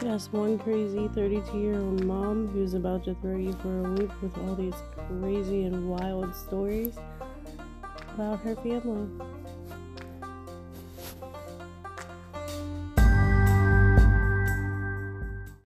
Just one crazy 32 year old mom who's about to throw you for a loop with all these crazy and wild stories about her family.